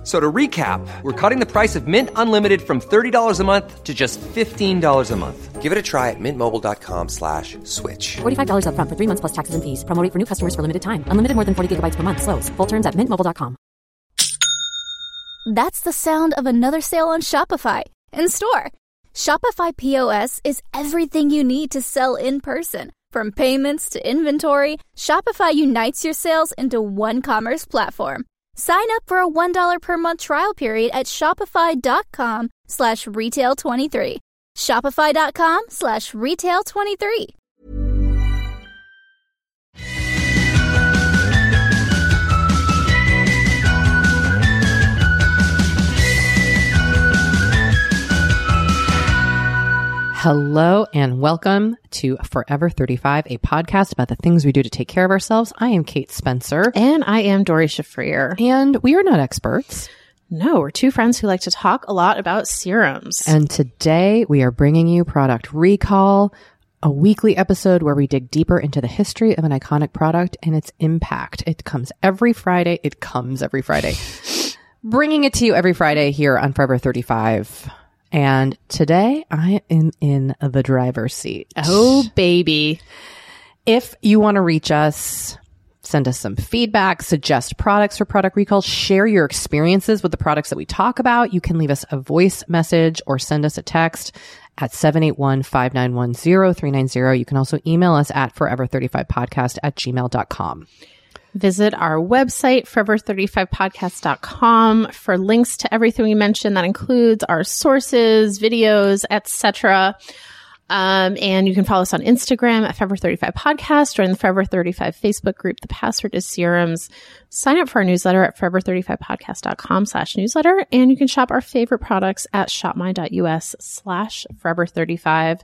F- So to recap, we're cutting the price of Mint Unlimited from $30 a month to just $15 a month. Give it a try at mintmobile.com slash switch. $45 upfront for three months plus taxes and fees. Promo rate for new customers for limited time. Unlimited more than 40 gigabytes per month. Slows. Full terms at mintmobile.com. That's the sound of another sale on Shopify in store. Shopify POS is everything you need to sell in person. From payments to inventory, Shopify unites your sales into one commerce platform. Sign up for a $1 per month trial period at shopify.com slash retail 23. Shopify.com slash retail 23. Hello and welcome to Forever 35, a podcast about the things we do to take care of ourselves. I am Kate Spencer, And I am Doree Shafrir. and we are not experts. No, we're two friends who like to talk a lot about serums. And today we are bringing you Product Recall, a weekly episode where we dig deeper into the history of an iconic product and its impact. It comes every Friday. It comes every Friday. bringing it to you every Friday here on Forever 35. And today I am in the driver's seat. oh, baby. If you want to reach us, send us some feedback, suggest products for product recalls, share your experiences with the products that we talk about. You can leave us a voice message or send us a text at 781-591-0390. You can also email us at forever35podcast at gmail.com. Visit our website, forever35podcast.com for links to everything we mentioned. That includes our sources, videos, etc. Um, and you can follow us on Instagram at Forever35 Podcast or in the Forever 35 Facebook group. The password is serums. Sign up for our newsletter at forever35podcast.com slash newsletter. And you can shop our favorite products at shopmy.us slash forever35.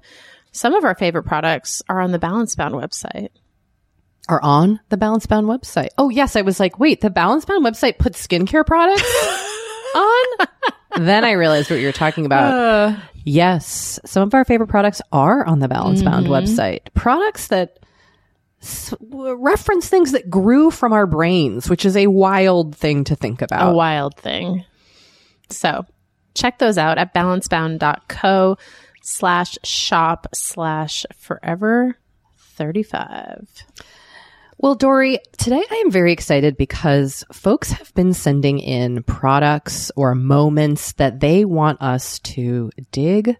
Some of our favorite products are on the Balance Bound website. Are on the Balance Bound website. Oh, yes. I was like, wait, the Balance Bound website puts skincare products on? then I realized what you were talking about. Uh. yes. Some of our favorite products are on the Balance Bound mm-hmm. website. Products that s- reference things that grew from our brains, which is a wild thing to think about. a wild thing. So check those out at balancebound.co slash shop slash forever 35. Well, Doree, today I am very excited because folks have been sending in products or moments that they want us to dig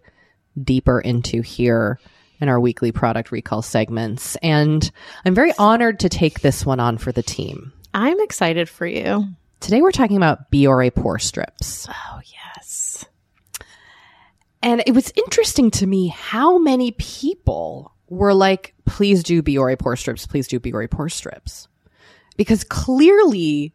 deeper into here in our weekly product recall segments. And I'm very honored to take this one on for the team. I'm excited for you. Today we're talking about Biore pore strips. Oh, yes. And it was interesting to me how many people were like, please do Biore pore strips, please do Biore pore strips. Because clearly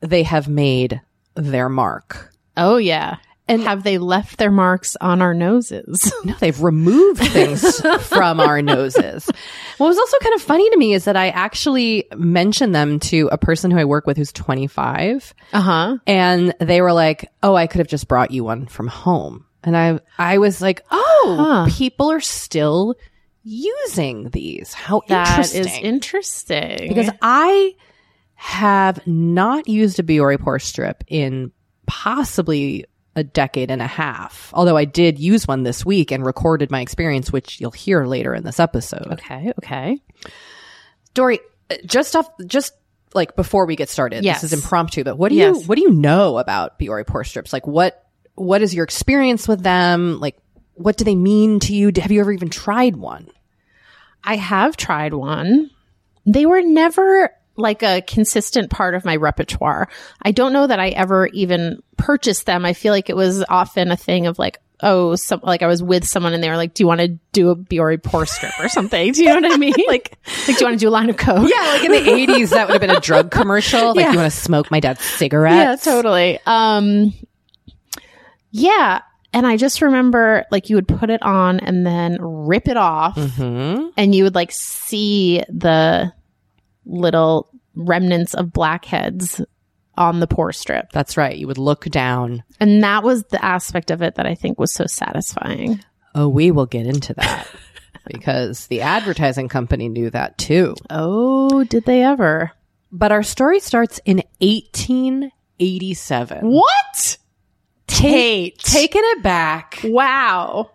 they have made their mark. Oh, yeah. And have they left their marks on our noses? No, they've removed things from our noses. What was also kind of funny to me is that I actually mentioned them to a person who I work with who's 25 Uh huh. and they were like, "Oh, I could have just brought you one from home." And I I was like, "Oh, Huh. people are still using these. How interesting. That is interesting." interesting. because I have not used a Biore pore strip in possibly a decade and a half. Although I did use one this week and recorded my experience, which you'll hear later in this episode. okay, okay. Doree, uh, just off, just like before we get started, Yes. this is impromptu, but what do Yes. you, what do you know about Biore pore strips? Like what, what is your experience with them? Like what do they mean to you? Have you ever even tried one? I have tried one. They were never like a consistent part of my repertoire. I don't know that I ever even purchased them. I feel like it was often a thing of like, oh, some, like I was with someone and they were like, do you want to do a Biore pore strip or something? Do you know what I mean? like, like, do you want to do a line of coke? Yeah, like in the 80s, that would have been a drug commercial. Like, Yeah. you want to smoke my dad's cigarette? yeah, totally. Um, yeah. And I just remember like you would put it on and then rip it off hmm and you would like see the little remnants of blackheads on the pore strip. That's right. You would look down. And that was the aspect of it that I think was so satisfying. Oh, we will get into that because the advertising company knew that too. Oh, did they ever? But our story starts in 1887. What? Tate. Taking it back Wow.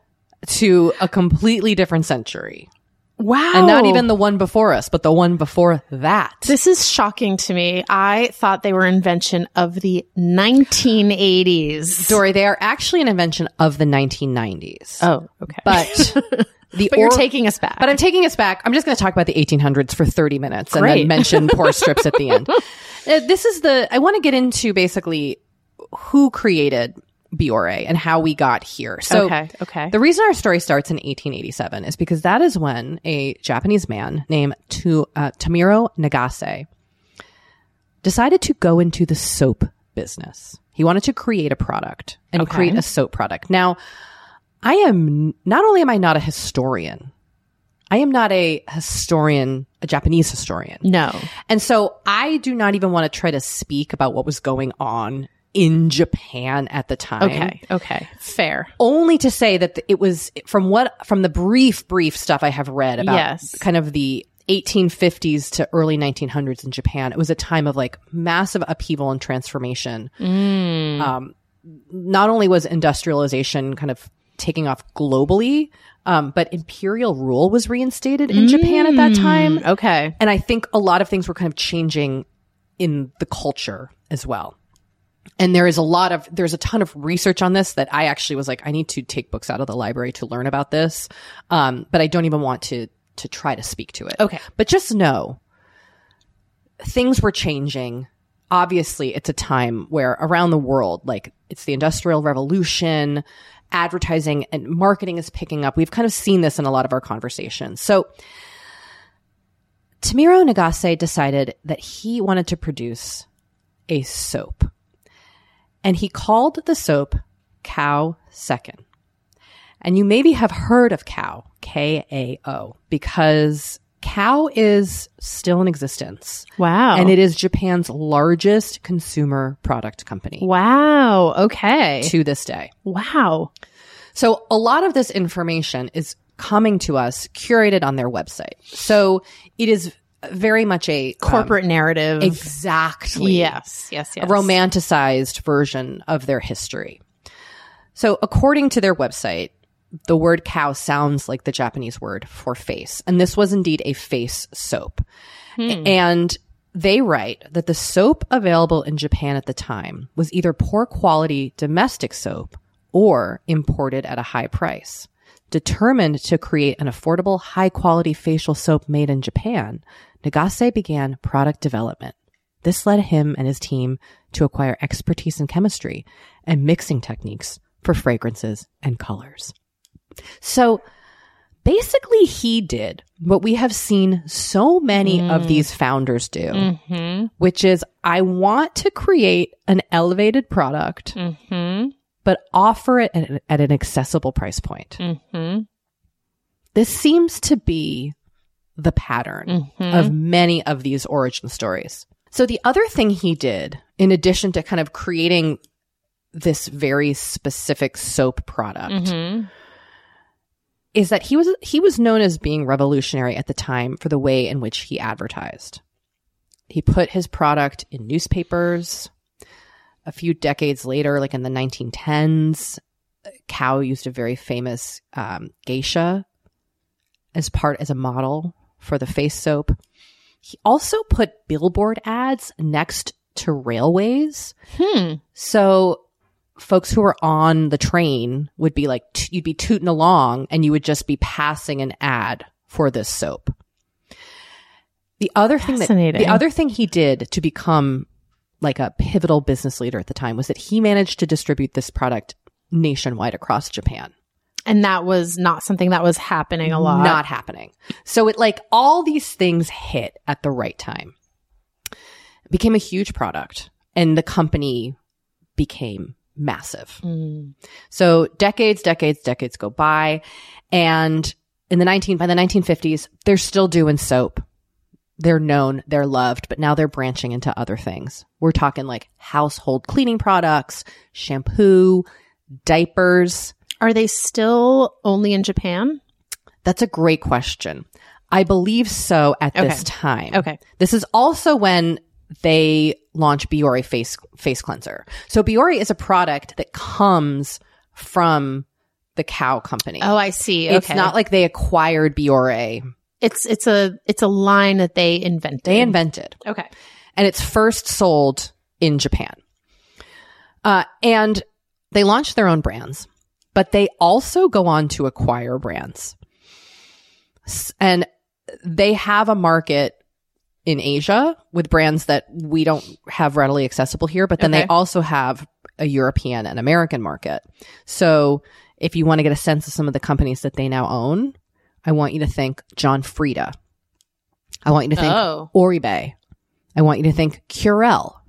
to a completely different century. Wow. And not even the one before us, but the one before that. This is shocking to me. I thought they were invention of the 1980s. Doree, they are actually an invention of the 1990s. Oh, okay. But the but you're taking us back. But I'm taking us back. I'm just going to talk about the 1800s for 30 minutes and then mention poor strips at the end. Uh, this is the, I want to get into basically who created Biore and how we got here. So Okay, okay. the reason our story starts in 1887 is because that is when a Japanese man named uh, Tomiro Nagase decided to go into the soap business. He wanted to create a product and Okay. create a soap product. Now, I am not only am I not a historian, I am not a historian, a Japanese historian. no. And so I do not even want to try to speak about what was going on in Japan at the time. Okay. Okay. Fair. Only to say that th- it was from what, from the brief, brief stuff I have read about Yes. kind of the 1850s to early 1900s in Japan, it was a time of like massive upheaval and transformation. Um, not only was industrialization kind of taking off globally, um, but imperial rule was reinstated in Japan at that time. Okay. And I think a lot of things were kind of changing in the culture as well. And there is a lot of, there's a ton of research on this that I actually was like, I need to take books out of the library to learn about this. Um, but I don't even want to, to try to speak to it. Okay. But just know things were changing. Obviously, it's a time where around the world, like it's the industrial revolution, advertising and marketing is picking up. We've kind of seen this in a lot of our conversations. So Tomiro Nagase decided that he wanted to produce a soap. And he called the soap Kao Sekken. And you maybe have heard of Kao, K A O, because Kao is still in existence. Wow. And it is Japan's largest consumer product company Wow. Okay. to this day. wow. So a lot of this information is coming to us curated on their website. So it is very much a um, Corporate narrative. exactly Yes. Yes. Yes. a romanticized version of their history. So according to their website, the word kao sounds like the Japanese word for face. And this was indeed a face soap. And they write that the soap available in Japan at the time was either poor quality domestic soap or imported at a high price. Determined to create an affordable, high quality facial soap made in Japan, Nagase began product development. This led him and his team to acquire expertise in chemistry and mixing techniques for fragrances and colors. So basically, he did what we have seen so many mm. of these founders do, mm-hmm. which is I want to create an elevated product, mm-hmm. but offer it at, at an accessible price point. Mm-hmm. This seems to be the pattern of many of these origin stories. So the other thing he did, in addition to kind of creating this very specific soap product, is that he was he was known as being revolutionary at the time for the way in which he advertised. He put his product in newspapers. A few decades later, like in the 1910s, Kao used a very famous um, geisha as part as a model for the face soap. He also put billboard ads next to railways. Hmm. So folks who were on the train would be like, t- you'd be tooting along and you would just be passing an ad for this soap. The other thing that, the other thing he did to become like a pivotal business leader at the time was that he managed to distribute this product nationwide across Japan. And that was not something that was happening a lot. Not happening. So it like all these things hit at the right time. It became a huge product and the company became massive. Mm. So decades, decades, decades go by and in the 19 by the 1950s they're still doing soap. they're known, they're loved, but now they're branching into other things. We're talking like household cleaning products, shampoo, diapers. Are they still only in Japan? That's a great question. I believe so at this time. Okay. This is also when they launch Biore face face cleanser. So Biore is a product that comes from the Kao company. Oh, I see. Okay. It's not like they acquired Biore. it's it's a it's a line that they invented. They invented. Okay. and it's first sold in Japan. Uh, and they launched their own brands, but they also go on to acquire brands. And they have a market in Asia with brands that we don't have readily accessible here, but then they also have a European and American market. So if you want to get a sense of some of the companies that they now own, I want you to think John Frieda. I want you to think Oh. Oribe. I want you to think Curel,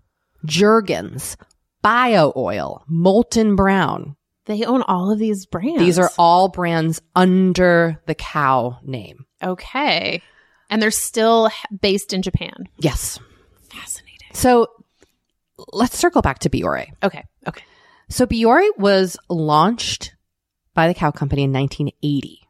Jergens, Bio Oil, Molton Brown. They own all of these brands. These are all brands under the Kao name. okay, and they're still based in Japan. Yes. Fascinating. So let's circle back to Biore. Okay. Okay. So Biore was launched by the Kao company in 1980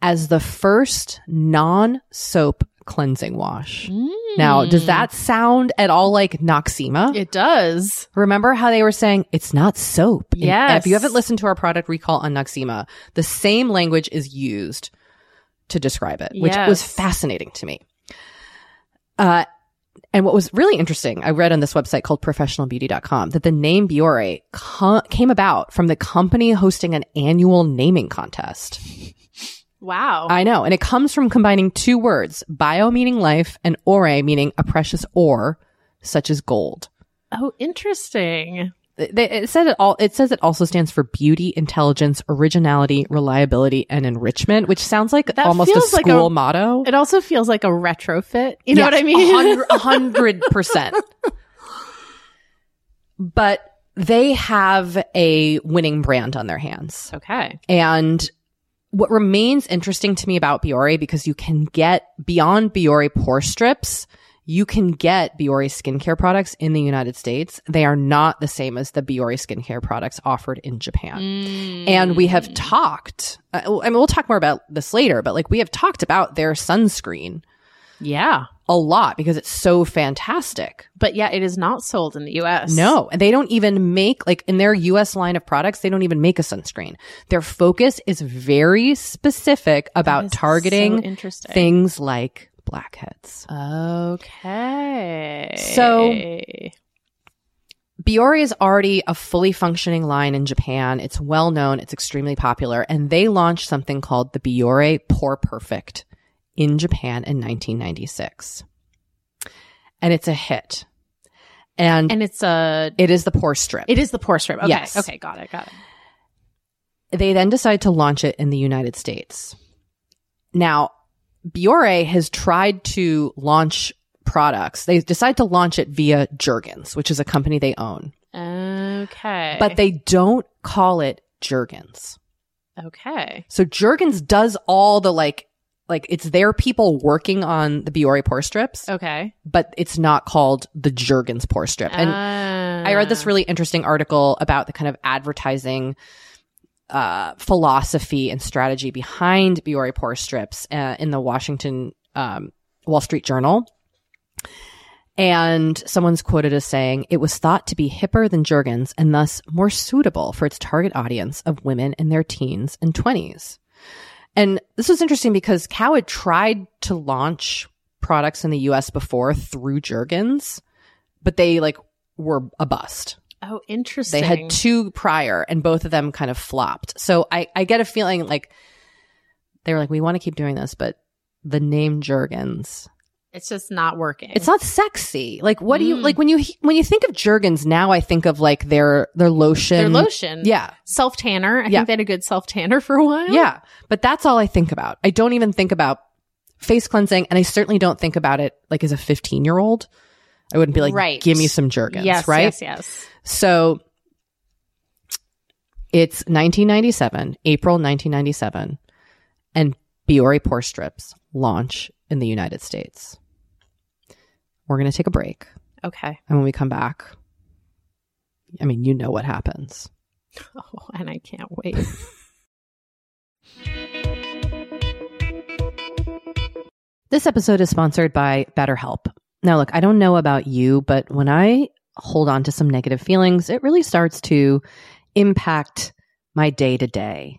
as the first non-soap cleansing wash. Mm. Now, does that sound at all like Noxzema? It does. Remember how they were saying it's not soap? Yes. If you haven't listened to our product recall on Noxzema, the same language is used to describe it, which was fascinating to me. Uh, and what was really interesting, I read on this website called professionalbeauty.com that the name Biore co- came about from the company hosting an annual naming contest. Wow. I know. And it comes from combining two words, bio meaning life and ore meaning a precious ore, such as gold. oh, interesting. It, it said it all. It says it also stands for beauty, intelligence, originality, reliability, and enrichment, which sounds like That almost a feels like school a- motto. It also feels like a retrofit. You know what I mean? A hundred percent. But they have a winning brand on their hands. okay. And what remains interesting to me about Biore, because you can get beyond Biore pore strips, you can get Biore skincare products in the United States. They are not the same as the Biore skincare products offered in Japan. And we have talked, uh, I mean, we'll talk more about this later, but like we have talked about their sunscreen Yeah. a lot because it's so fantastic. But yeah, it is not sold in the US. No, and they don't even make like in their US line of products, they don't even make a sunscreen. Their focus is very specific about so targeting interesting. things like blackheads. Okay. So- Biore is already a fully functioning line in Japan. It's well known, it's extremely popular, and they launched something called the Biore Pore Perfect in Japan in 1996. And it's a hit. And, and it's a it is the pore strip. it is the pore strip. Okay. Yes. Okay, got it. Got it. they then decide to launch it in the United States. Now, Biore has tried to launch products. They decide to launch it via Jergens, which is a company they own, Okay. but they don't call it Jergens. Okay. So Jergens does all the like, like it's their people working on the Biore pore strips, Okay. but it's not called the Jergens pore strip. And I read this really interesting article about the kind of advertising uh, philosophy and strategy behind Biore pore strips uh, in the Washington um, Wall Street Journal. And someone's quoted as saying, it was thought to be hipper than Jergens and thus more suitable for its target audience of women in their teens and 20s. And this was interesting because Kao had tried to launch products in the US before through Jergens, but they like were a bust. Oh, interesting. They had two prior and both of them kind of flopped. So I, I get a feeling like they were like, we want to keep doing this, but the name Jergens, It's just not working. it's not sexy. Like, what do you, Mm. like when you, when you think of Jergens now, I think of like their, their lotion. their lotion. Yeah. Self tanner. I Yeah. think they had a good self tanner for a while. Yeah. But that's all I think about. I don't even think about face cleansing and I certainly don't think about it like as a 15 year old. I wouldn't be like, Right. give me some Jergens, Yes. right? Yes. Yes. So it's 1997, April 1997, and Biore pore strips launch in the United States. We're going to take a break. Okay. And when we come back, I mean, you know what happens. Oh, and I can't wait. This episode is sponsored by BetterHelp. Now, look, I don't know about you, but when I hold on to some negative feelings, it really starts to impact my day to day.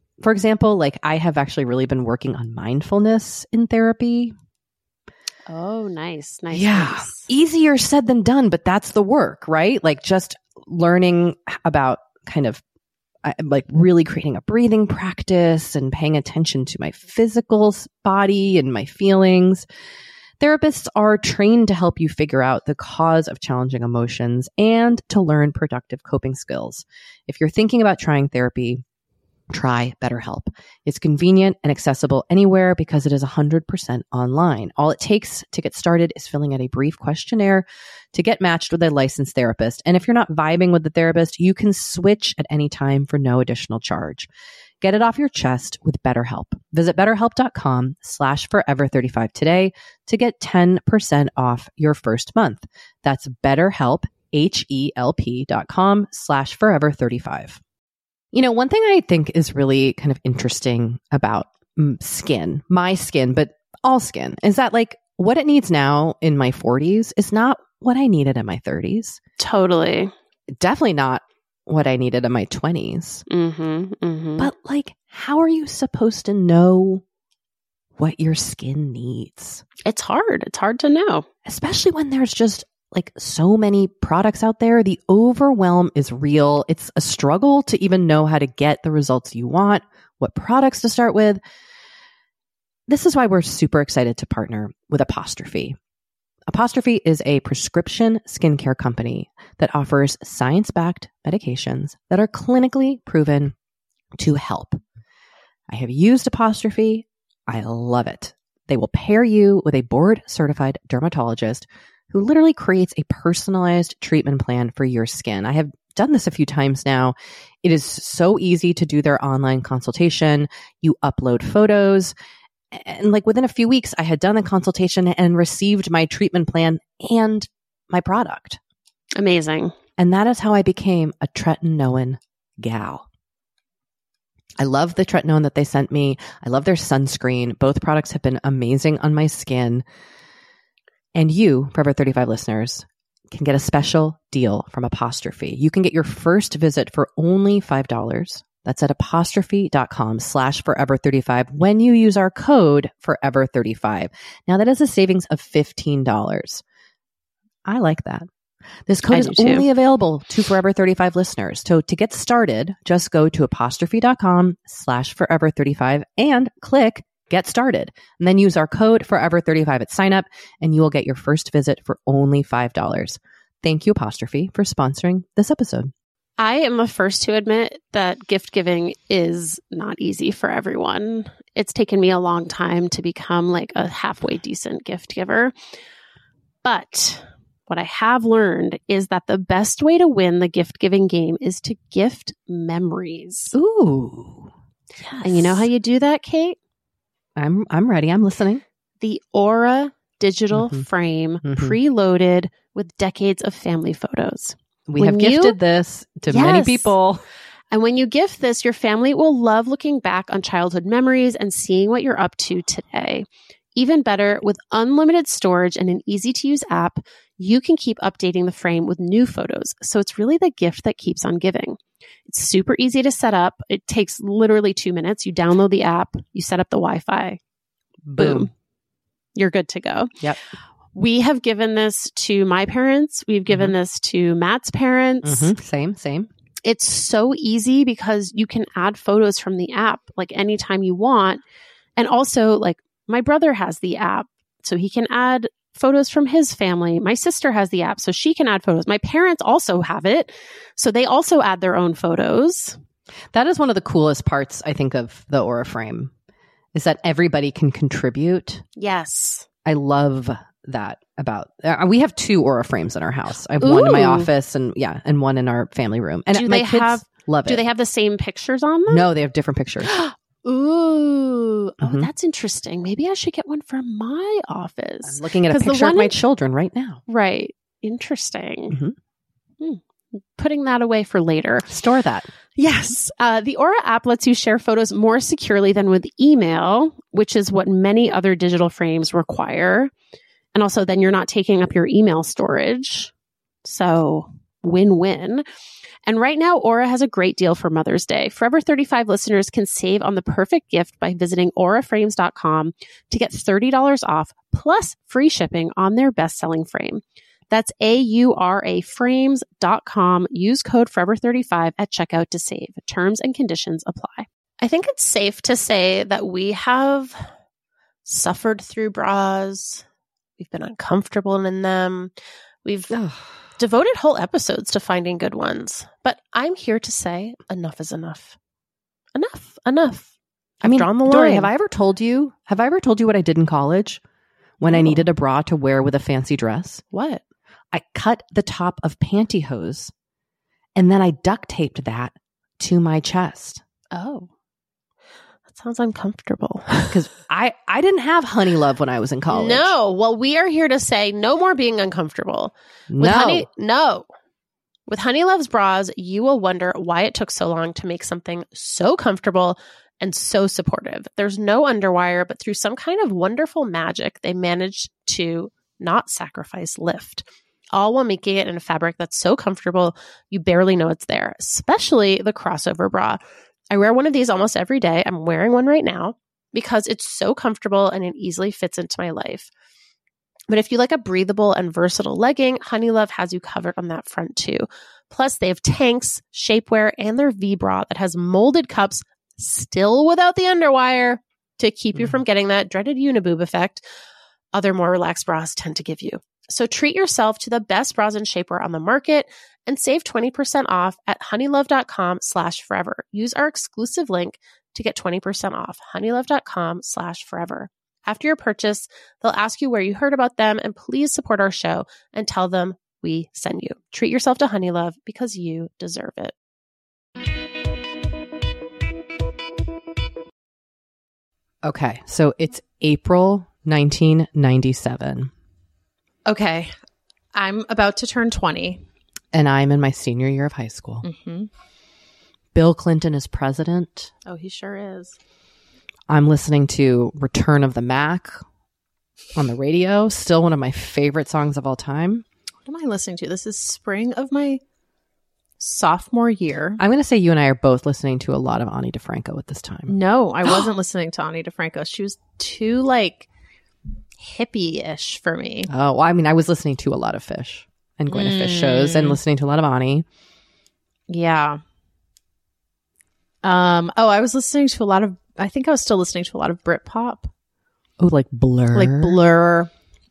For example, like I have actually really been working on mindfulness in therapy. Oh, nice. Nice. Yeah. nice. Easier said than done, but that's the work, right? Like just learning about kind of uh, like really creating a breathing practice and paying attention to my physical body and my feelings. Therapists are trained to help you figure out the cause of challenging emotions and to learn productive coping skills. If you're thinking about trying therapy, try BetterHelp. It's convenient and accessible anywhere because it is 100% online. All it takes to get started is filling out a brief questionnaire to get matched with a licensed therapist. And if you're not vibing with the therapist, you can switch at any time for no additional charge. Get it off your chest with BetterHelp. Visit betterhelp.com slash forever35 today to get 10% off your first month. That's betterhelp, H-E-L-P dot com slash forever35. You know, one thing I think is really kind of interesting about skin, my skin, but all skin, is that like what it needs now in my 40s is not what I needed in my 30s. Totally. Definitely not what I needed in my 20s. Mm-hmm. Mm-hmm. But like, how are you supposed to know what your skin needs? it's hard. It's hard to know. especially when there's just like so many products out there. The overwhelm is real. It's a struggle to even know how to get the results you want, what products to start with. This is why we're super excited to partner with Apostrophe. Apostrophe is a prescription skincare company that offers science backed medications that are clinically proven to help. I have used Apostrophe. I love it. They will pair you with a board certified dermatologist who literally creates a personalized treatment plan for your skin. I have done this a few times now. It is so easy to do their online consultation. You upload photos. And like within a few weeks, I had done the consultation and received my treatment plan and my product. Amazing. And that is how I became a tretinoin gal. I love the tretinoin that they sent me. I love their sunscreen. Both products have been amazing on my skin. And you, Forever 35 listeners, can get a special deal from Apostrophe. You can get your first visit for only $5. That's at apostrophe.com slash forever 35 when you use our code forever 35. Now that is a savings of $15. I like that. This code is too. only available to Forever 35 listeners. So to get started, just go to apostrophe.com slash forever 35 and click get started. And then use our code forever 35 at sign up and you will get your first visit for only $5. Thank you, Apostrophe, for sponsoring this episode. I am the first to admit that gift giving is not easy for everyone. It's taken me a long time to become like a halfway decent gift giver. But what I have learned is that the best way to win the gift giving game is to gift memories. Ooh. And you know how you do that, Kate? I'm I'm ready. I'm listening. The Aura digital Mhm. frame Mhm. preloaded with decades of family photos. We When have you- gifted this to many people. And when you gift this, your family will love looking back on childhood memories and seeing what you're up to today. Even better, with unlimited storage and an easy to use app, you can keep updating the frame with new photos. So it's really the gift that keeps on giving. It's super easy to set up. It takes literally two minutes. You download the app, you set up the Wi Fi, boom. You're good to go. Yep. We have given this to my parents. We've given this to Matt's parents Mhm. Same, same. it's so easy because you can add photos from the app like anytime you want. And also, like, my brother has the app, so he can add photos from his family. My sister has the app, so she can add photos. My parents also have it, so they also add their own photos. That is one of the coolest parts, I think, of the Aura frame is that everybody can contribute. Yes. I love that about uh, we have two aura frames in our house i have one in my office and yeah and one in our family room and Do my they kids have- love it Do they have the same pictures on them? no they have different pictures Ooh. Oh, Mhm. that's interesting. Maybe I should get one for my office. i'm looking at a picture of my in- children right now Right. Interesting. Mhm. Hmm. Putting that away for later. store that Yes. Uh, the Aura app lets you share photos more securely than with email, which is what many other digital frames require. And also, then you're not taking up your email storage. So, win win. And right now, Aura has a great deal for Mother's Day. Forever 35 listeners can save on the perfect gift by visiting auraframes.com to get $30 off plus free shipping on their best selling frame. That's A-U-R-A frames.com. Use code forever35 at checkout to save. Terms and conditions apply. I think it's safe to say that we have suffered through bras. We've been uncomfortable in them. We've devoted whole episodes to finding good ones. But I'm here to say enough is enough. Enough. Enough. i mean drawn the Doree, line. have i ever told you have i ever told you what i did in college when i needed a bra to wear with a fancy dress What? i cut the top of pantyhose and then i duct taped that to my chest Oh. That sounds uncomfortable. because I I didn't have Honeylove when I was in college. No. Well, we are here to say no more being uncomfortable. With no. honey, no. With Honeylove's bras, you will wonder why it took so long to make something so comfortable and so supportive. There's no underwire, but through some kind of wonderful magic, they managed to not sacrifice lift. All while making it in a fabric that's so comfortable, you barely know it's there, especially the crossover bra. I wear one of these almost every day. I'm wearing one right now because it's so comfortable and it easily fits into my life. But if you like a breathable and versatile legging, Honeylove has you covered on that front too. Plus, they have tanks, shapewear, and their V bra that has molded cups, still without the underwire, to keep you Mhm. from getting that dreaded uniboob effect other more relaxed bras tend to give you. So treat yourself to the best bras and shapewear on the market and save 20% off at honeylove.com slash forever. Use our exclusive link to get 20% off honeylove.com slash forever. After your purchase, they'll ask you where you heard about them and please support our show and tell them we send you. Treat yourself to Honeylove because you deserve it. Okay, so it's April 1997, Okay. I'm about to turn 20. and I'm in my senior year of high school. Mm-hmm. Bill Clinton is president. Oh, he sure is. I'm listening to Return of the Mack on the radio. Still one of my favorite songs of all time. What am I listening to? This is spring of my sophomore year. I'm going to say you and I are both listening to a lot of Ani DiFranco at this time. No, I wasn't listening to Ani DiFranco. She was too like hippie-ish for me. Oh, well, I mean, I was listening to a lot of Phish and going to Phish shows and listening to a lot of Ani. Yeah. Um. Oh, I was listening to a lot of. I think I was still listening to a lot of Britpop, Oh, like Blur. like Blur,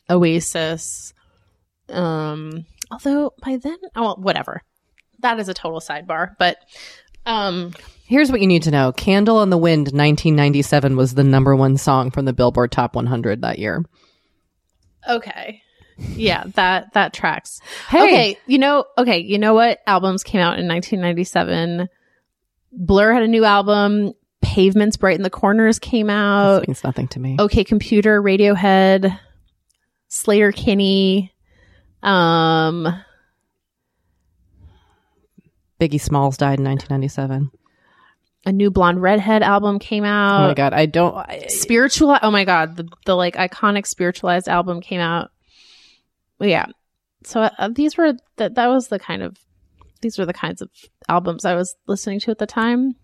Oasis. Um. Although by then, oh, well, whatever. That is a total sidebar, but um. Here's what you need to know Candle on the Wind 1997 was the number one song from the Billboard Top 100 that year. Okay. Yeah, that that tracks. Hey. Okay, you know, okay, you know what albums came out in 1997? Blur had a new album. Pavements Brighten the Corners came out. This means nothing to me. Okay Computer, Radiohead, Sleater-Kinney. Um, Biggie Smalls died in 1997. a new Blonde Redhead album came out. oh my God. I don't. I, Spiritual. Oh my god, the the like iconic spiritualized album came out. Yeah. So uh, these were that that was the kind of these were the kinds of albums I was listening to at the time.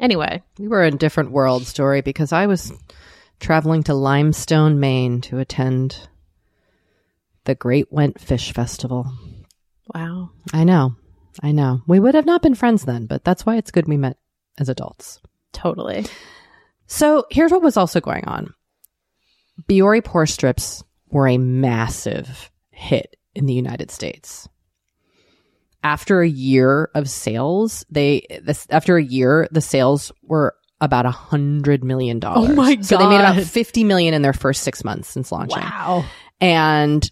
Anyway, we were in different worlds, Doree, because I was traveling to Limestone, Maine to attend the Great Went Phish Festival. wow. I know. I know. We would have not been friends then, but that's why it's good we met as adults. Totally. So here's what was also going on. Biore pore strips were a massive hit in the United States. After a year of sales, they this, after a year the sales were about a hundred million dollars. Oh my god! So they made about fifty million in their first six months since launching, Wow. and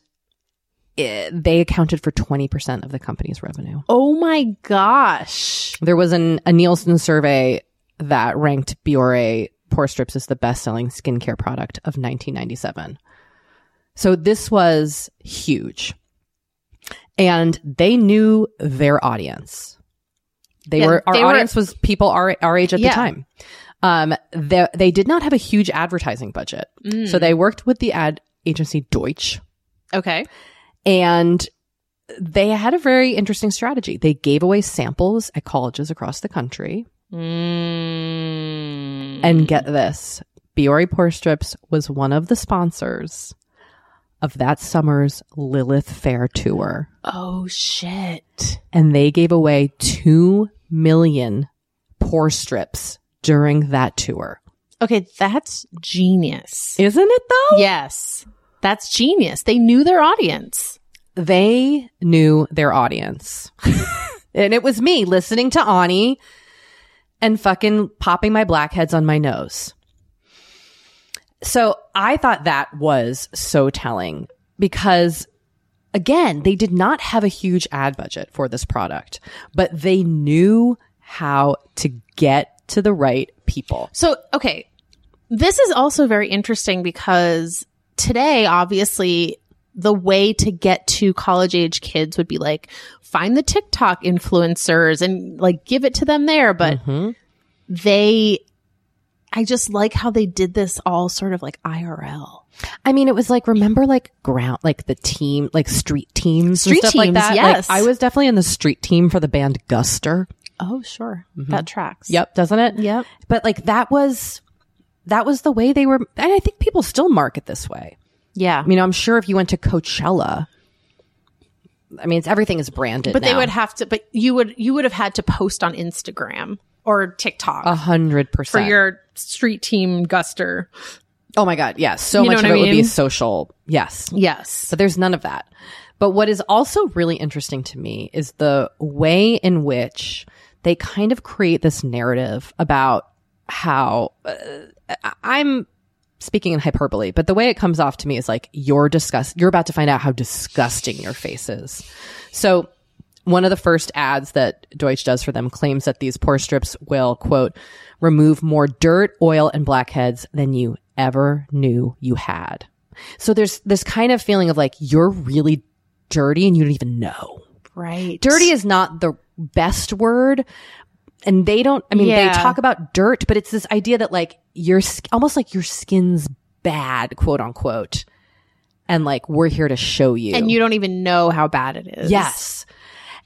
it, they accounted for twenty percent of the company's revenue. Oh my gosh. There was an, a Nielsen survey that ranked Biore pore strips as the best-selling skincare product of 1997. So this was huge. And they knew their audience. They Yeah, were our they were- audience was people our our age at Yeah. the time. Um they, they did not have a huge advertising budget. Mm. So they worked with the ad agency Deutsch Okay. And they had a very interesting strategy. They gave away samples at colleges across the country. Mm. And get this Biore Pore Strips was one of the sponsors of that summer's Lilith Fair tour. oh shit. And they gave away 2 million pore strips during that tour. Okay, that's genius. Isn't it though? Yes. That's genius. They knew their audience. They knew their audience. and it was me listening to Ani and fucking popping my blackheads on my nose. So I thought that was so telling because again, they did not have a huge ad budget for this product, but they knew how to get to the right people. So, okay. This is also very interesting because today, obviously, the way to get to college age kids would be like find the TikTok influencers and like give it to them there. But mm-hmm. they, I just like how they did this all sort of like IRL. I mean, it was like remember like ground like the team like street teams and Street stuff like that. yes. Like, I was definitely in the street team for the band Guster. Oh, sure. Mm-hmm. That tracks. Yep, doesn't it? Yep. But like that was that was the way they were and I think people still market this way. Yeah. I mean, I'm sure if you went to Coachella I mean, it's everything is branded. but they would have to, but you would, you would have had to post on Instagram or TikTok a hundred percent. for your street team guster. Oh my god, yes. So You much of I it would be social. Yes. Yes. But there's none of that. But what is also really interesting to me is the way in which they kind of create this narrative about how uh, I'm speaking in hyperbole, but the way it comes off to me is like you're disgust you're about to find out how disgusting your face is. So one of the first ads that Deutsch does for them claims that these pore strips will, quote, remove more dirt, oil, and blackheads than you ever knew you had. So there's this kind of feeling of like you're really dirty and you don't even know. Right. Dirty is not the best word. And they don't, I mean, Yeah. they talk about dirt, but it's this idea that like your, almost like your skin's bad, quote unquote. And like, we're here to show you. and you don't even know how bad it is. yes.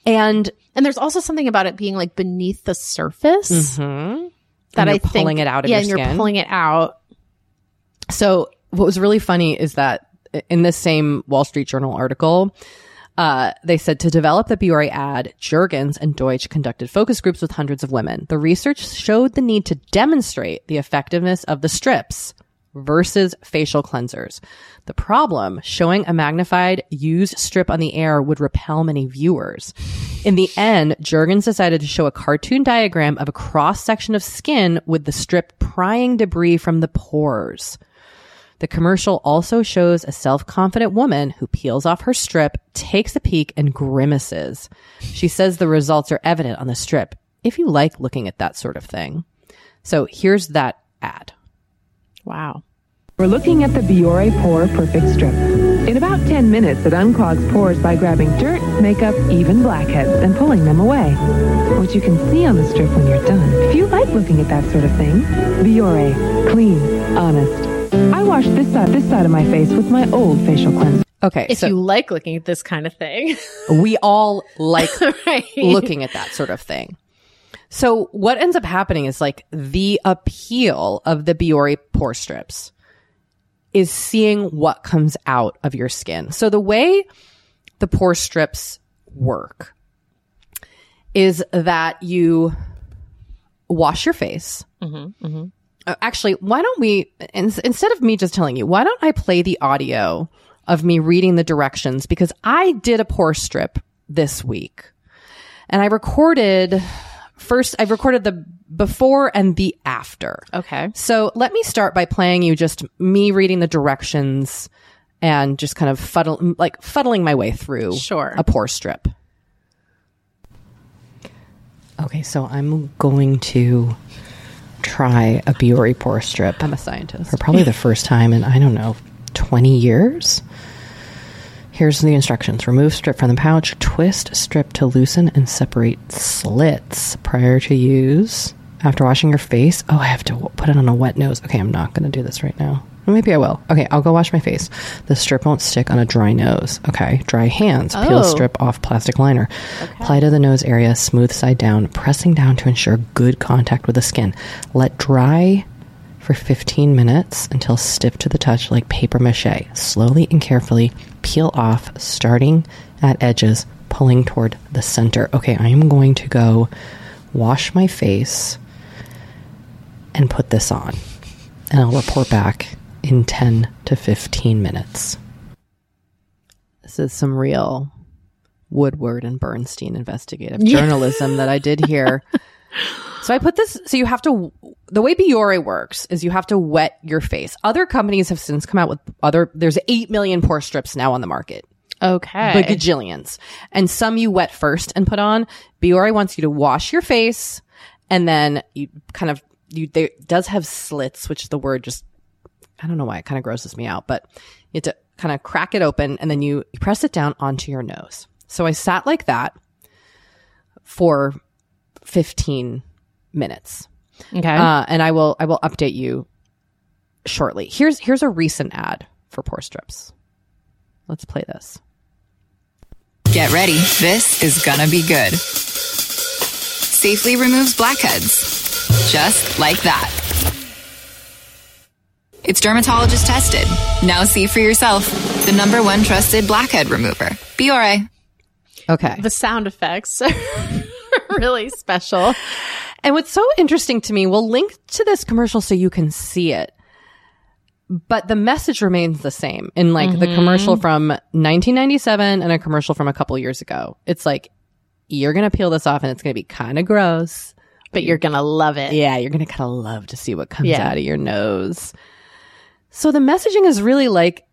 And And there's also something about it being like beneath the surface mm-hmm. that And I you're think pulling it out of yeah, your and you're skin. pulling it out. So what was really funny is that in this same Wall Street Journal article, uh, they said to develop the Biore ad, Jergens and Deutsch conducted focus groups with hundreds of women. The research showed the need to demonstrate the effectiveness of the strips versus facial cleansers. The problem, showing a magnified used strip on the air would repel many viewers. In the end, Jergens decided to show a cartoon diagram of a cross section of skin with the strip prying debris from the pores. The commercial also shows a self-confident woman who peels off her strip, takes a peek, and grimaces. She says the results are evident on the strip if you like looking at that sort of thing. So here's that ad. Wow. We're looking at the Biore Pore Perfect Strip. In about 10 minutes, it unclogs pores by grabbing dirt, makeup, even blackheads, and pulling them away. Which you can see on the strip when you're done. If you like looking at that sort of thing, Biore, clean, honest. I wash this side, this side of my face with my old facial cleanser. Okay, If so you like looking at this kind of thing. we all like right. looking at that sort of thing. So what ends up happening is like the appeal of the Biore pore strips is seeing what comes out of your skin. So the way the pore strips work is that you wash your face. Uh, Uh, actually, why don't we, in, instead of me just telling you, why don't I play the audio of me reading the directions because I did a pore strip this week and I recorded first, I recorded the before and the after. Okay. So let me start by playing you just me reading the directions and just kind of fuddle, like fuddling my way through Sure. a pore strip. Okay, so I'm going to try a Biore pore strip. I'm a scientist. For probably the first time in, I don't know, 20 years. Here's the instructions. Remove strip from the pouch, twist strip to loosen and separate slits prior to use. After washing your face, oh, I have to put it on a wet nose. Okay, I'm not going to do this right now. Maybe I will. Okay, I'll go wash my face. The strip won't stick on a dry nose. Okay, dry hands. Peel Oh. strip off plastic liner. Apply to the nose area, smooth side down, pressing down to ensure good contact with the skin. Let dry for 15 minutes until stiff to the touch like paper mache. Slowly and carefully peel off, starting at edges, pulling toward the center. Okay, I am going to go wash my face and put this on. And I'll report back in 10 to 15 minutes. This is some real Woodward and Bernstein investigative journalism that I did here. So I put this, so you have to, the way Biore works is you have to wet your face. Other companies have since come out with other, there's 8 million pore strips now on the market. Okay. Gajillions. And some you wet first and put on. Biore wants you to wash your face and then you kind of, you, there does have slits, which the word just, I don't know why it kind of grosses me out, but you have to kind of crack it open and then you, you press it down onto your nose. So I sat like that for 15 minutes. okay. Uh, and I will I will update you shortly. Here's here's a recent ad for pore strips. Let's play this. Get ready. This is gonna be good. Safely removes blackheads. Just like that. It's dermatologist tested. Now see for yourself. The number one trusted blackhead remover. Biore. Okay. the sound effects are really special. And what's so interesting to me, we'll link to this commercial so you can see it. But the message remains the same in like the mm-hmm. commercial from 1997 and a commercial from a couple years ago. It's like, you're going to peel this off and it's going to be kind of gross. But you're going to love it. Yeah, you're going to kind of love to see what comes Yeah. out of your nose. So the messaging is really like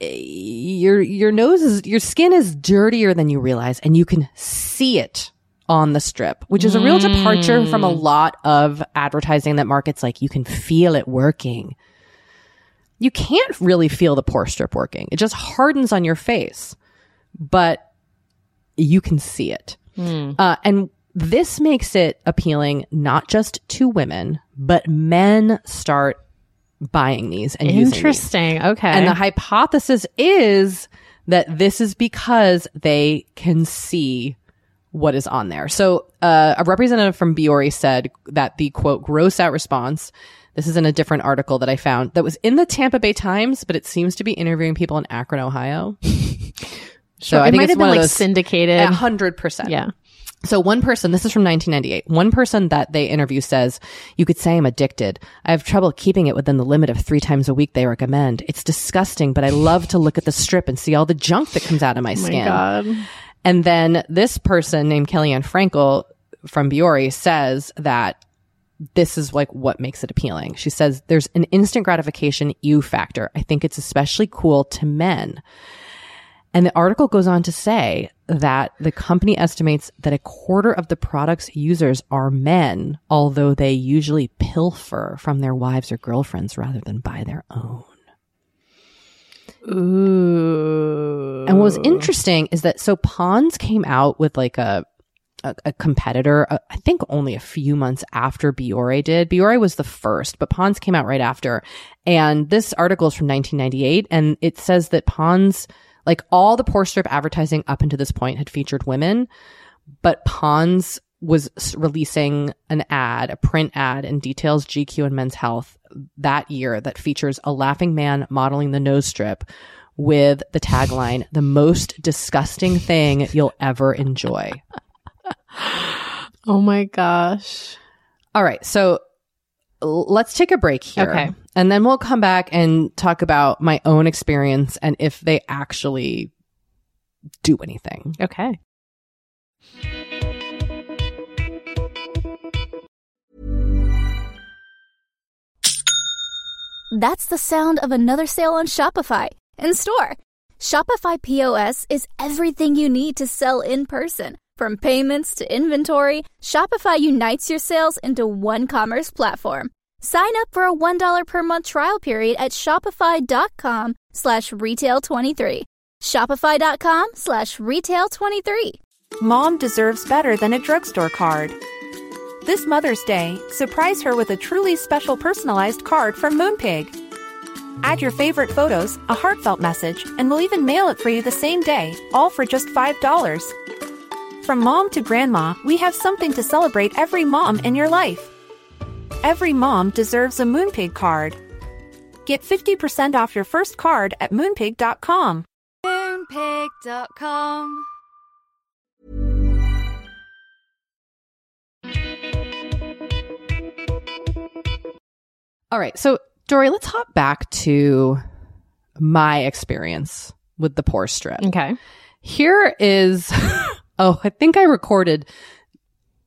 eh, your your nose is your skin is dirtier than you realize and you can see it on the strip, which is a real departure from a lot of advertising that markets like you can feel it working. You can't really feel the pore strip working. It just hardens on your face. But you can see it. Uh, and this makes it appealing not just to women, but men start buying these and using these. Interesting. Okay. And the hypothesis is that this is because they can see what is on there. So, uh, a representative from Biore said that the quote, gross out response, this is in a different article that I found that was in the Tampa Bay Times, but it seems to be interviewing people in Akron, Ohio. so it might it's have one been like those- syndicated. a hundred percent. Yeah. So one person, this is from 1998. One person that they interview says, you could say I'm addicted. I have trouble keeping it within the limit of three times a week they recommend. It's disgusting, but I love to look at the strip and see all the junk that comes out of my Oh my skin. God. And then this person named Kellyanne Frankel from Biore says that this is like what makes it appealing. She says there's an instant gratification you factor. I think it's especially cool to men. And the article goes on to say that the company estimates that a quarter of the product's users are men, although they usually pilfer from their wives or girlfriends rather than buy their own. Ooh. And what was interesting is that so Pond's came out with like a a, a competitor, uh, I think only a few months after Biore did. Biore was the first, but Pond's came out right after. And this article is from 1998, and it says that Pond's, like all the pore strip advertising up until this point, had featured women, but Pond's was releasing an ad, a print ad in Details GQ and Men's Health that year that features a laughing man modeling the nose strip with the tagline, the most disgusting thing you'll ever enjoy. oh my gosh. All right. So let's take a break here. Okay. And then we'll come back and talk about my own experience and if they actually do anything. Okay. That's the sound of another sale on Shopify in store. Shopify POS is everything you need to sell in person. From payments to inventory, Shopify unites your sales into one commerce platform. Sign up for a $1 per month trial period at shopify.com slash retail 23. Shopify.com slash retail 23. Mom deserves better than a drugstore card. This Mother's Day, surprise her with a truly special personalized card from Moonpig. Add your favorite photos, a heartfelt message, and we'll even mail it for you the same day, all for just $5. From mom to grandma, we have something to celebrate every mom in your life. Every mom deserves a Moonpig card. Get 50% off your first card at moonpig.com. Moonpig.com. All right. So, Doree, let's hop back to my experience with the pore strip. Okay. Here is, oh, I think I recorded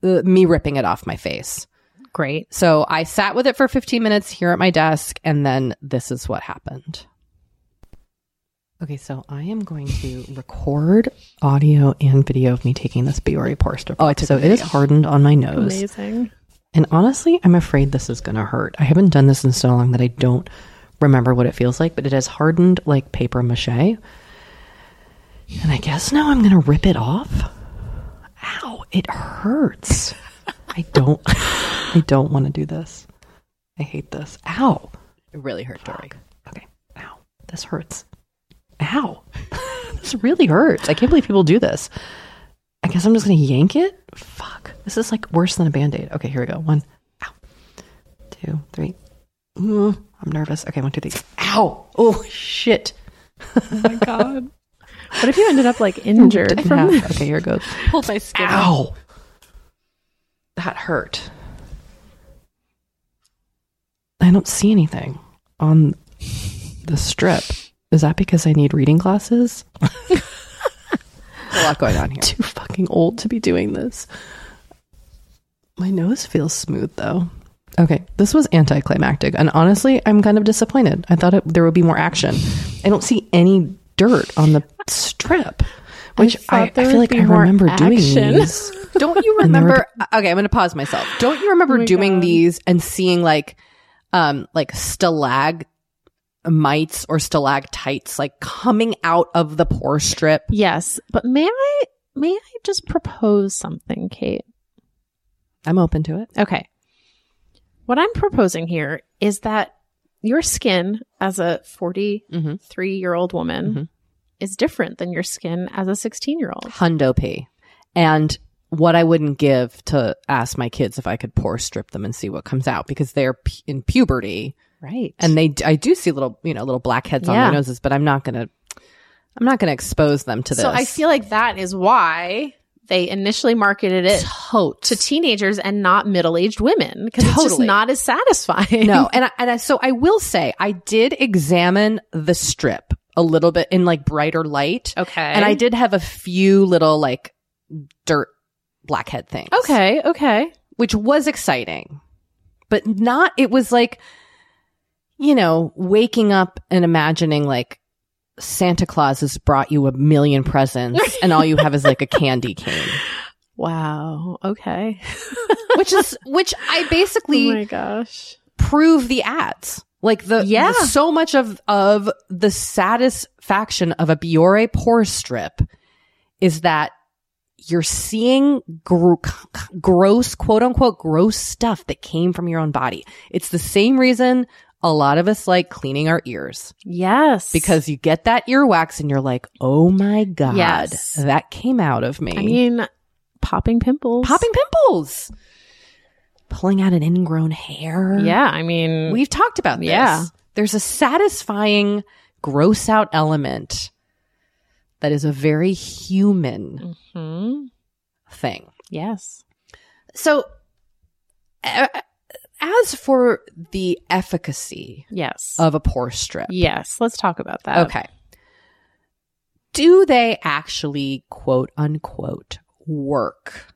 uh, me ripping it off my face. Great. So I sat with it for 15 minutes here at my desk, and then this is what happened. Okay, so I am going to record audio and video of me taking this Biore pore strip. Oh, I took so it is hardened on my nose. Amazing. And honestly, I'm afraid this is going to hurt. I haven't done this in so long that I don't remember what it feels like, but it has hardened like paper mache. And I guess now I'm going to rip it off. Ow, it hurts. I don't I don't want to do this. I hate this. Ow. It really hurt, Doree. Okay. Ow. This hurts. Ow. this really hurts. I can't believe people do this. I guess I'm just going to yank it. Fuck. This is like worse than a band aid. Okay, here we go. One. Ow. Two, three. I'm nervous. Okay, one, two, three. Ow. Oh, shit. Oh my god. What if you ended up like injured from this? Okay, here it goes. Pulled my skin. Ow. That hurt. I don't see anything on the strip. Is that because I need reading glasses? a lot going on here. Too fucking old to be doing this. My nose feels smooth though. Okay, this was anticlimactic, and honestly, I'm kind of disappointed. I thought it, there would be more action. I don't see any dirt on the strip, which thought I, I, feel like I remember doing these. Don't you And there were- remember? okay, I'm going to pause myself. Don't you remember Oh doing God. these and seeing like, um, like stalagmites or stalactites like coming out of the pore strip? Yes, but may I may I just propose something, Kate? I'm open to it. Okay. What I'm proposing here is that your skin as a 43 year old woman Mhm. is different than your skin as a 16 year old. Hundo P. And what I wouldn't give to ask my kids if I could pore strip them and see what comes out because they're pu- in puberty Right. and they, I do see little, you know, little blackheads on their noses, but I'm not going to, I'm not going to expose them to this. so I feel like that is why they initially marketed it Totes. to teenagers and not middle aged women because it's just not as satisfying. no, and I, and I, so I will say I did examine the strip a little bit in like brighter light. Okay. And I did have a few little like dirt blackhead things. Okay. Okay. Which was exciting. But not it was like you know, waking up and imagining like Santa Claus has brought you a million presents and all you have is like a candy cane. Wow. Okay. Which is which I basically oh my gosh. prove the ads. Like the Yeah. the- so much of of the satisfaction of a Biore pore strip is that you're seeing gr- gross, quote unquote, gross stuff that came from your own body. It's the same reason a lot of us like cleaning our ears Yes. because you get that earwax and you're like, oh my God, Yes. that came out of me. I mean, popping pimples. popping pimples, pulling out an ingrown hair. Yeah. I mean, We've talked about this. Yeah. There's a satisfying gross out element that is a very human Mhm. thing. yes. So, uh, As for the efficacy Yes. of a pore strip, yes. Let's talk about that. okay. Do they actually quote unquote work?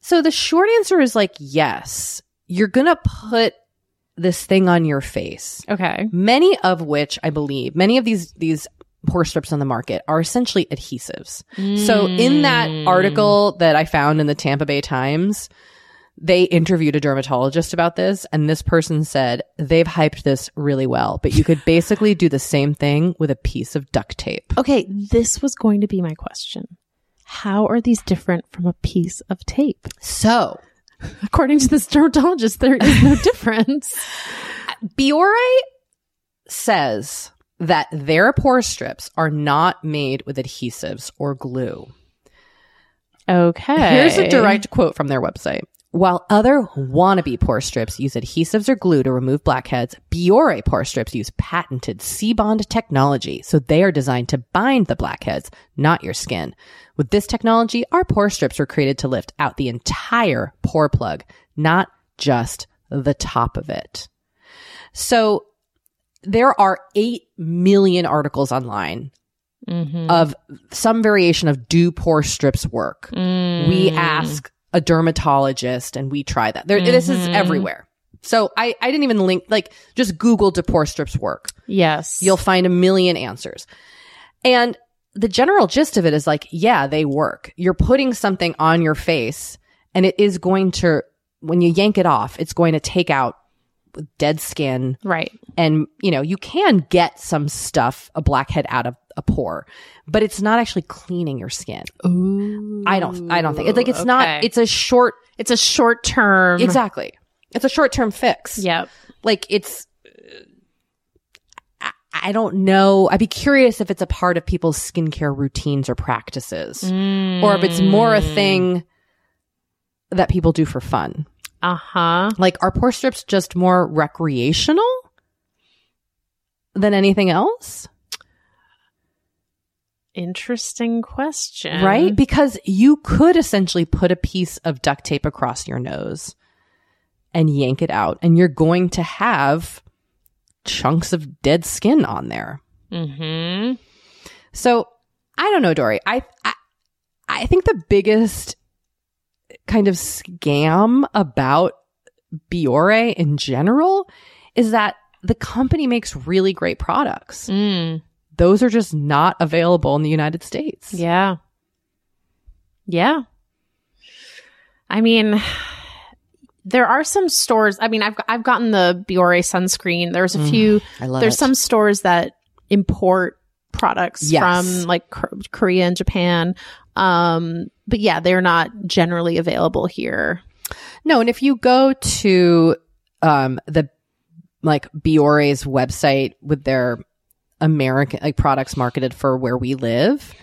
So the short answer is like yes. You're going to put this thing on your face. Okay. Many of which I believe, many of these these pore strips on the market are essentially adhesives. So in that mm. article that I found in the Tampa Bay Times, they interviewed a dermatologist about this and this person said they've hyped this really well, but you could basically do the same thing with a piece of duct tape. Okay. This was going to be my question. How are these different from a piece of tape? So, According to this dermatologist, there is no difference. Biore says that their pore strips are not made with adhesives or glue. Okay. Here's a direct quote from their website. While other wannabe pore strips use adhesives or glue to remove blackheads, Biore pore strips use patented C-bond technology, so they are designed to bind the blackheads, not your skin. With this technology, our pore strips were created to lift out the entire pore plug, not just the top of it. So there are 8 million articles online mm-hmm. of some variation of do pore strips work. We mm. ask a dermatologist and we try that. There, This is mm-hmm. everywhere. So I, I didn't even link, like, just Google do pore strips work. Yes. You'll find a million answers. And the general gist of it is like, yeah, they work. You're putting something on your face and it is going to, when you yank it off, it's going to take out dead skin right. and you know you can get some stuff a blackhead out of a pore but it's not actually cleaning your skin. I don't i don't think it's like it's not it's a short It's a short term. exactly. It's a short term fix. Yep. like it's I, I don't know. I'd be curious if it's a part of people's skincare routines or practices or if it's more a thing that people do for fun. Uh huh. like are pore strips just more recreational than anything else Interesting question. right? Because you could essentially put a piece of duct tape across your nose and yank it out, and you're going to have chunks of dead skin on there. Hmm. So I don't know, Doree. I, I I think the biggest kind of scam about Biore in general is that the company makes really great products. Mm. Those are just not available in the United States. Yeah. Yeah. I mean, there are some stores. I mean, I've I've gotten the Biore sunscreen. There's a few. I love there's it. some stores that import products Yes. from like Korea and Japan. Um, but yeah, they're not generally available here. No, and if you go to um the like Biore's website with their American like products marketed for where we live,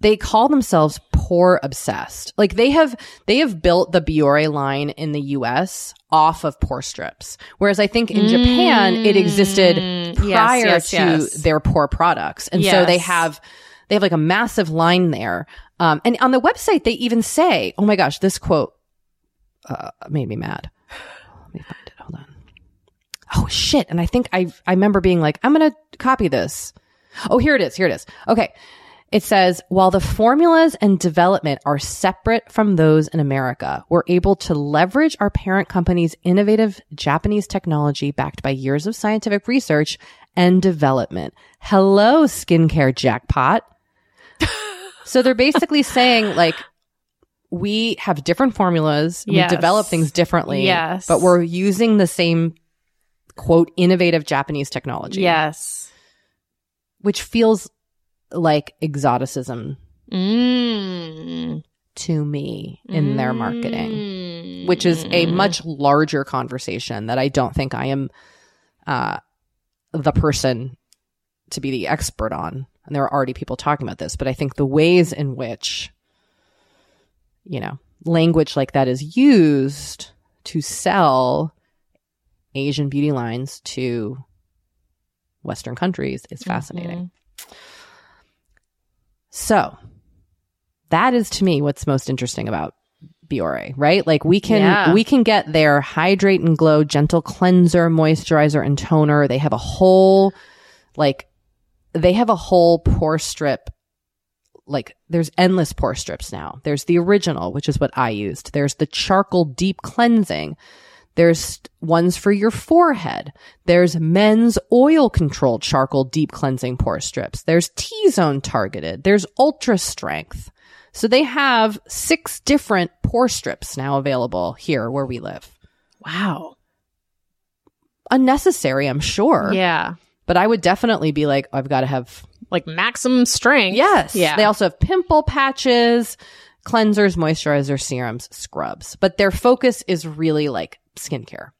they call themselves pore obsessed. Like they have they have built the Biore line in the US off of pore strips. Whereas I think in Japan it existed prior yes, to yes. their pore products. And so they have they have like a massive line there. Um and on the website they even say, "Oh my gosh, this quote uh, made me mad. Let me find it. Hold on. Oh shit! And I think I I remember being like, I'm gonna copy this. Oh, here it is. Here it is. Okay. It says, while the formulas and development are separate from those in America, we're able to leverage our parent company's innovative Japanese technology backed by years of scientific research and development. Hello, skincare jackpot. so they're basically saying like, we have different formulas. Yes. We develop things differently. Yes. But we're using the same quote innovative Japanese technology. Yes. Which feels like exoticism Mm. to me in their marketing, which is a much larger conversation that I don't think I am uh, the person to be the expert on. And there are already people talking about this, but I think the ways in which, you know, language like that is used to sell Asian beauty lines to Western countries is mm-hmm. fascinating. So that is to me what's most interesting about Biore, right? Like we can Yeah. we can get their hydrate and glow gentle cleanser, moisturizer and toner. They have a whole like they have a whole pore strip like there's endless pore strips now. There's the original, which is what I used. There's the charcoal deep cleansing. There's ones for your forehead. There's men's oil controlled charcoal deep cleansing pore strips. There's T-zone targeted. There's ultra strength. So they have six different pore strips now available here where we live. Wow. Unnecessary, I'm sure. Yeah. But I would definitely be like, I've got to have Like maximum strength. Yes. Yeah. They also have pimple patches, cleansers, moisturizers, serums, scrubs. But their focus is really like skincare.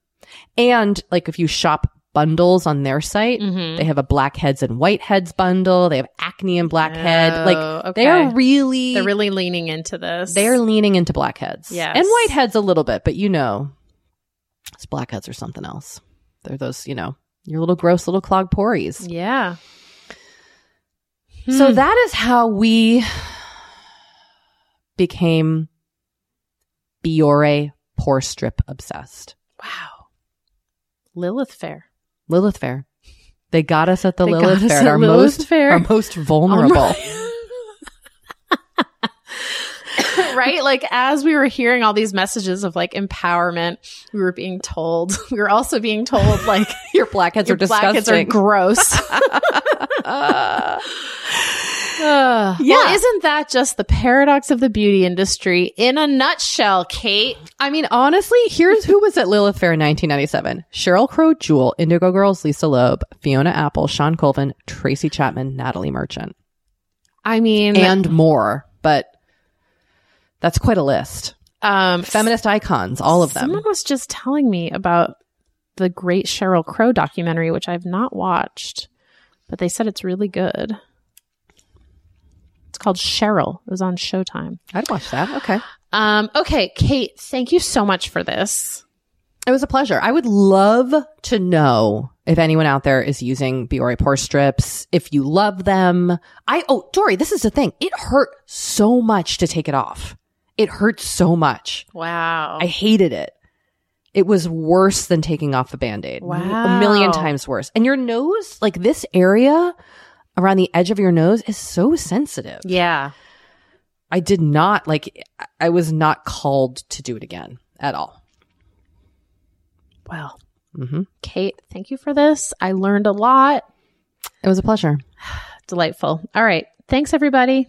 And like if you shop bundles on their site, Mm-hmm. they have a blackheads and whiteheads bundle. They have acne and blackhead. Oh, like they are really They're really leaning into this. they're leaning into blackheads. Yes. And whiteheads a little bit, but you know, it's blackheads or something else. They're those, you know, your little gross little clogged pories. Yeah. So Hmm. that is how we became Biore pore strip obsessed. Wow. Lilith Fair. Lilith Fair. They got us at the They Lilith Fair, at our Lilith most Fair. our most oh vulnerable. right? Like as we were hearing all these messages of like empowerment, we were being told, we were also being told like Your blackheads your are disgusting. blackheads are gross. Yeah. Well, isn't that just the paradox of the beauty industry in a nutshell, Kate? I mean, honestly, here's who was at Lilith Fair in 1997. Sheryl Crow Jewel, Indigo Girls, Lisa Loeb, Fiona Apple, Shawn Colvin, Tracy Chapman, Natalie Merchant, I mean, and more. But that's quite a list. um, Feminist icons, all of them. Someone was just telling me about the great Sheryl Crow documentary, which I've not watched, but they said it's really good. It's called Sheryl. It was on Showtime. I'd watch that. Okay. Um, okay, Kate, thank you so much for this. It was a pleasure. I would love to know if anyone out there is using Biore pore strips, if you love them. I, oh, Doree, this is the thing. It hurt so much to take it off. It hurt so much. Wow. I hated it. It was worse than taking off a band-aid. Wow. A million times worse. And your nose, like this area around the edge of your nose is so sensitive. yeah. I did not like I was not called to do it again at all. Well, hmm Kate, thank you for this. I learned a lot. It was a pleasure. Delightful. All right. Thanks, everybody.